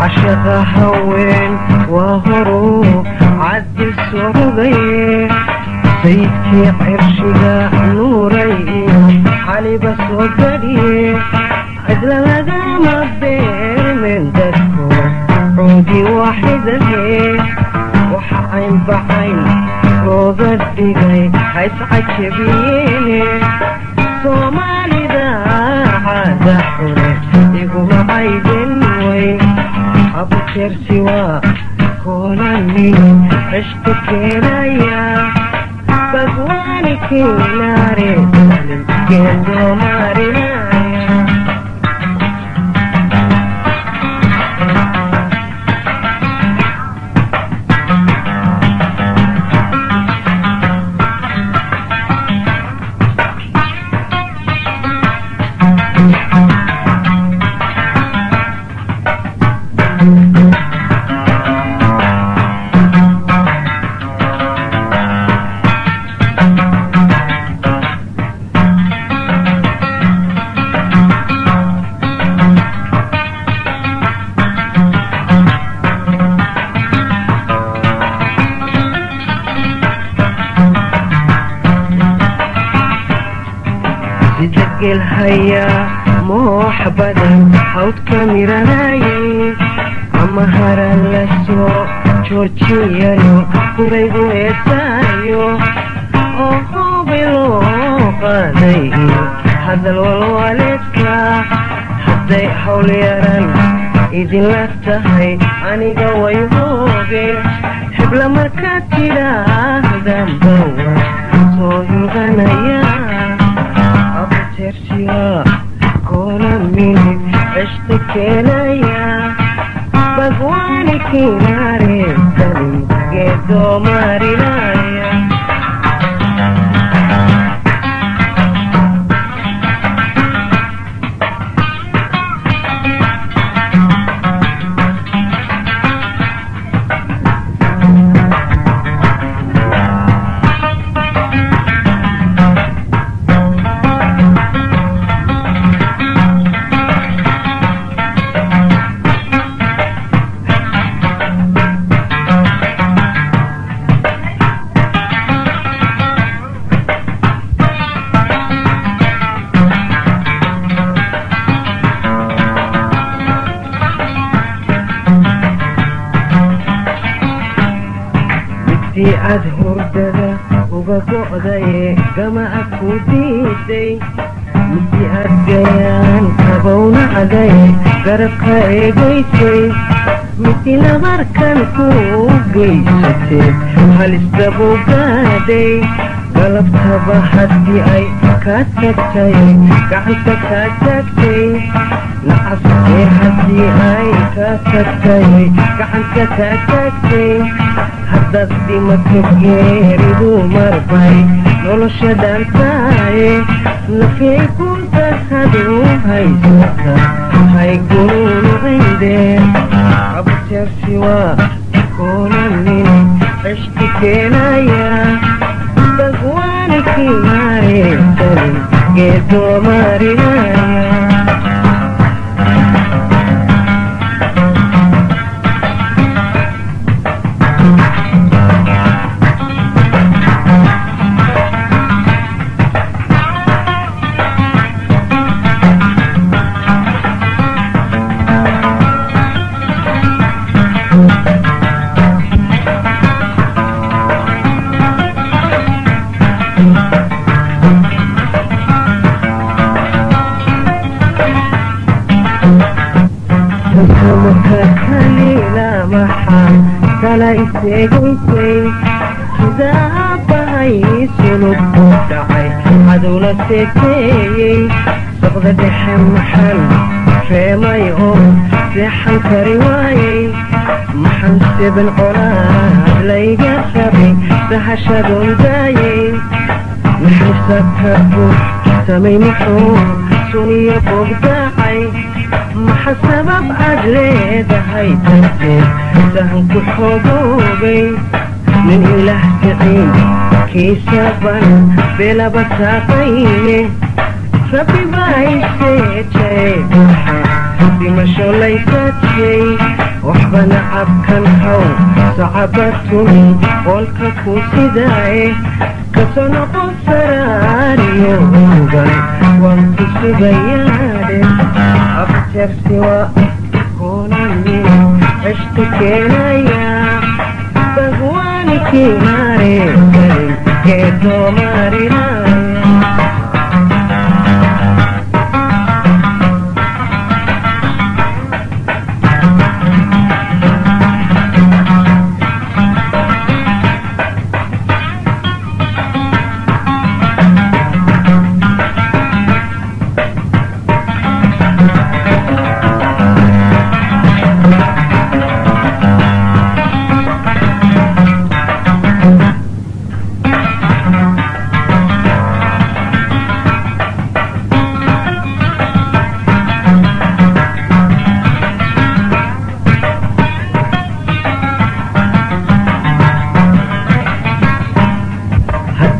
عشان اهون واهرب عدي سوقي زيتي عرشي نوري حالي بس وقدي عدل لدى مبير من دكو عودي واحدة وحعين بعين روضة دقي حيث عجبيني خير سوا كون عني عشتك ليا هنايا بقوالك ناري علمتك دوما aqil hayaa mooxa badan hawdka miranaaye ama hara la soo joojiyano huraygu heesaayo oo hoobi loo qaaday hadal walwaleedka hadday hawl yaran idinla tahay aniga way hoogeen xibla markaad tidaahdamba waa soo hinqanaya inertia Konamini Vește chenaia Bagoane chinare Să-mi ghedo marina في أدهر ددا وبكو ضيق جمعك وديتي مدي أرجيان كبونا عدي غرقا إيجيتي مدي لمركن كوجيتي هل استبو قادي قلب صباحتي أي كاتكتي كعنت كاتكتي نعس صيحتي أي كاتكتي كعنت كاتكتي cadasti matrug geeriduu marbay nolosha dhaantaaye nafyay kuntas hadigu haysata haygunuunu cindeen abujarsiwaa koonanin cishti keenaya dagwaani kiimaareysanin geedooma sheegaysay sida aabbahay iisunug dhacay aduna seekeeyey soqda dhexe maxan reemay oo seexan kari waayey maxan siban colaad layga rabay dahashadoon daayey maxan sabka bur samay muxuu suniyo bogdaa حسب السبب أجلي ده هيتسبب سهمك حبوبي من إله تعين كيسبا بلا بساطيني ربي ما يسيتي دي ما شو ليست شي وحبا نعب كان هو صعبتني قولك كوسيداي كسنة قصراري وانت سبيادي سوى كوني عشت كينيا بهواني كي ماري كي تو ماري ناري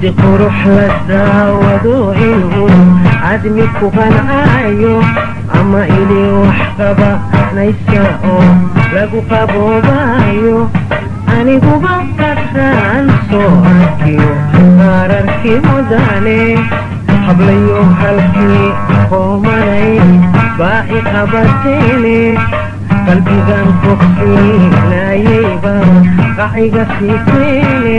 cabdi qurux la daawado inuu cadmi ku qancaayo ama inay wax qabanaysa oo lagu qaboobayo aniguba qasaan soo arkiyo qaararkii mudane hablayo halkii qoomanay baaci qabateene qalbigan ku fiilayayba qaciga sii keene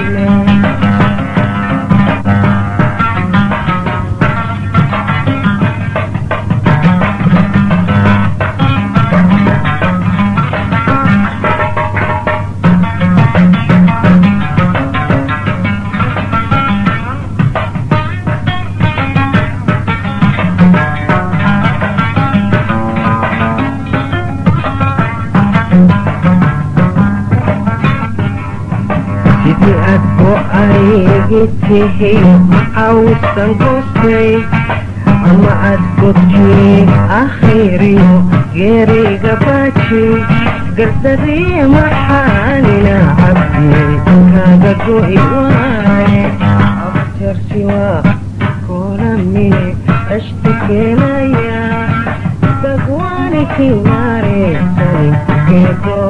فيه أو سنقصي أما أتكتي أخيري غيري قباتي قدري محالي لا عبدي هذا قوي واي أفتر سوا كولمي أشتكي ليا بقواني كواري سنقصي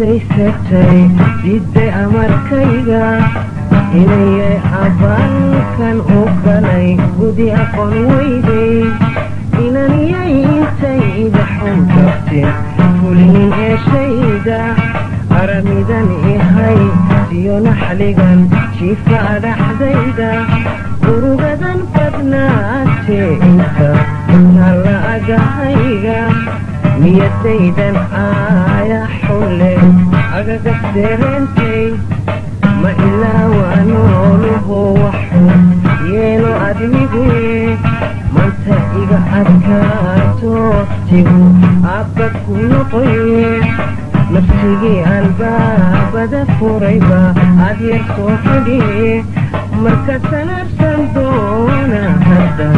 daysatay amarkayga inayay abaalkan u galay gudi aqoon weyday inaniyay intayda xun jabte kulinin ee shayda siyo naxligan jiifka adhaxdayda urugadan badnaatee inta taalla agahayga cagagag ma ilaa waanu ooluho waxay yeelo admiguye manta iga adkaato tigu aabba nafsigii albaabada furayba adyar soo fadhiye doona hadda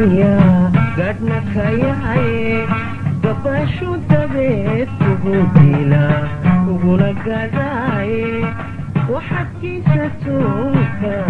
dunya gadhna kayahaye gabashu dabeed kugu gadaaye waxaad kiisatunka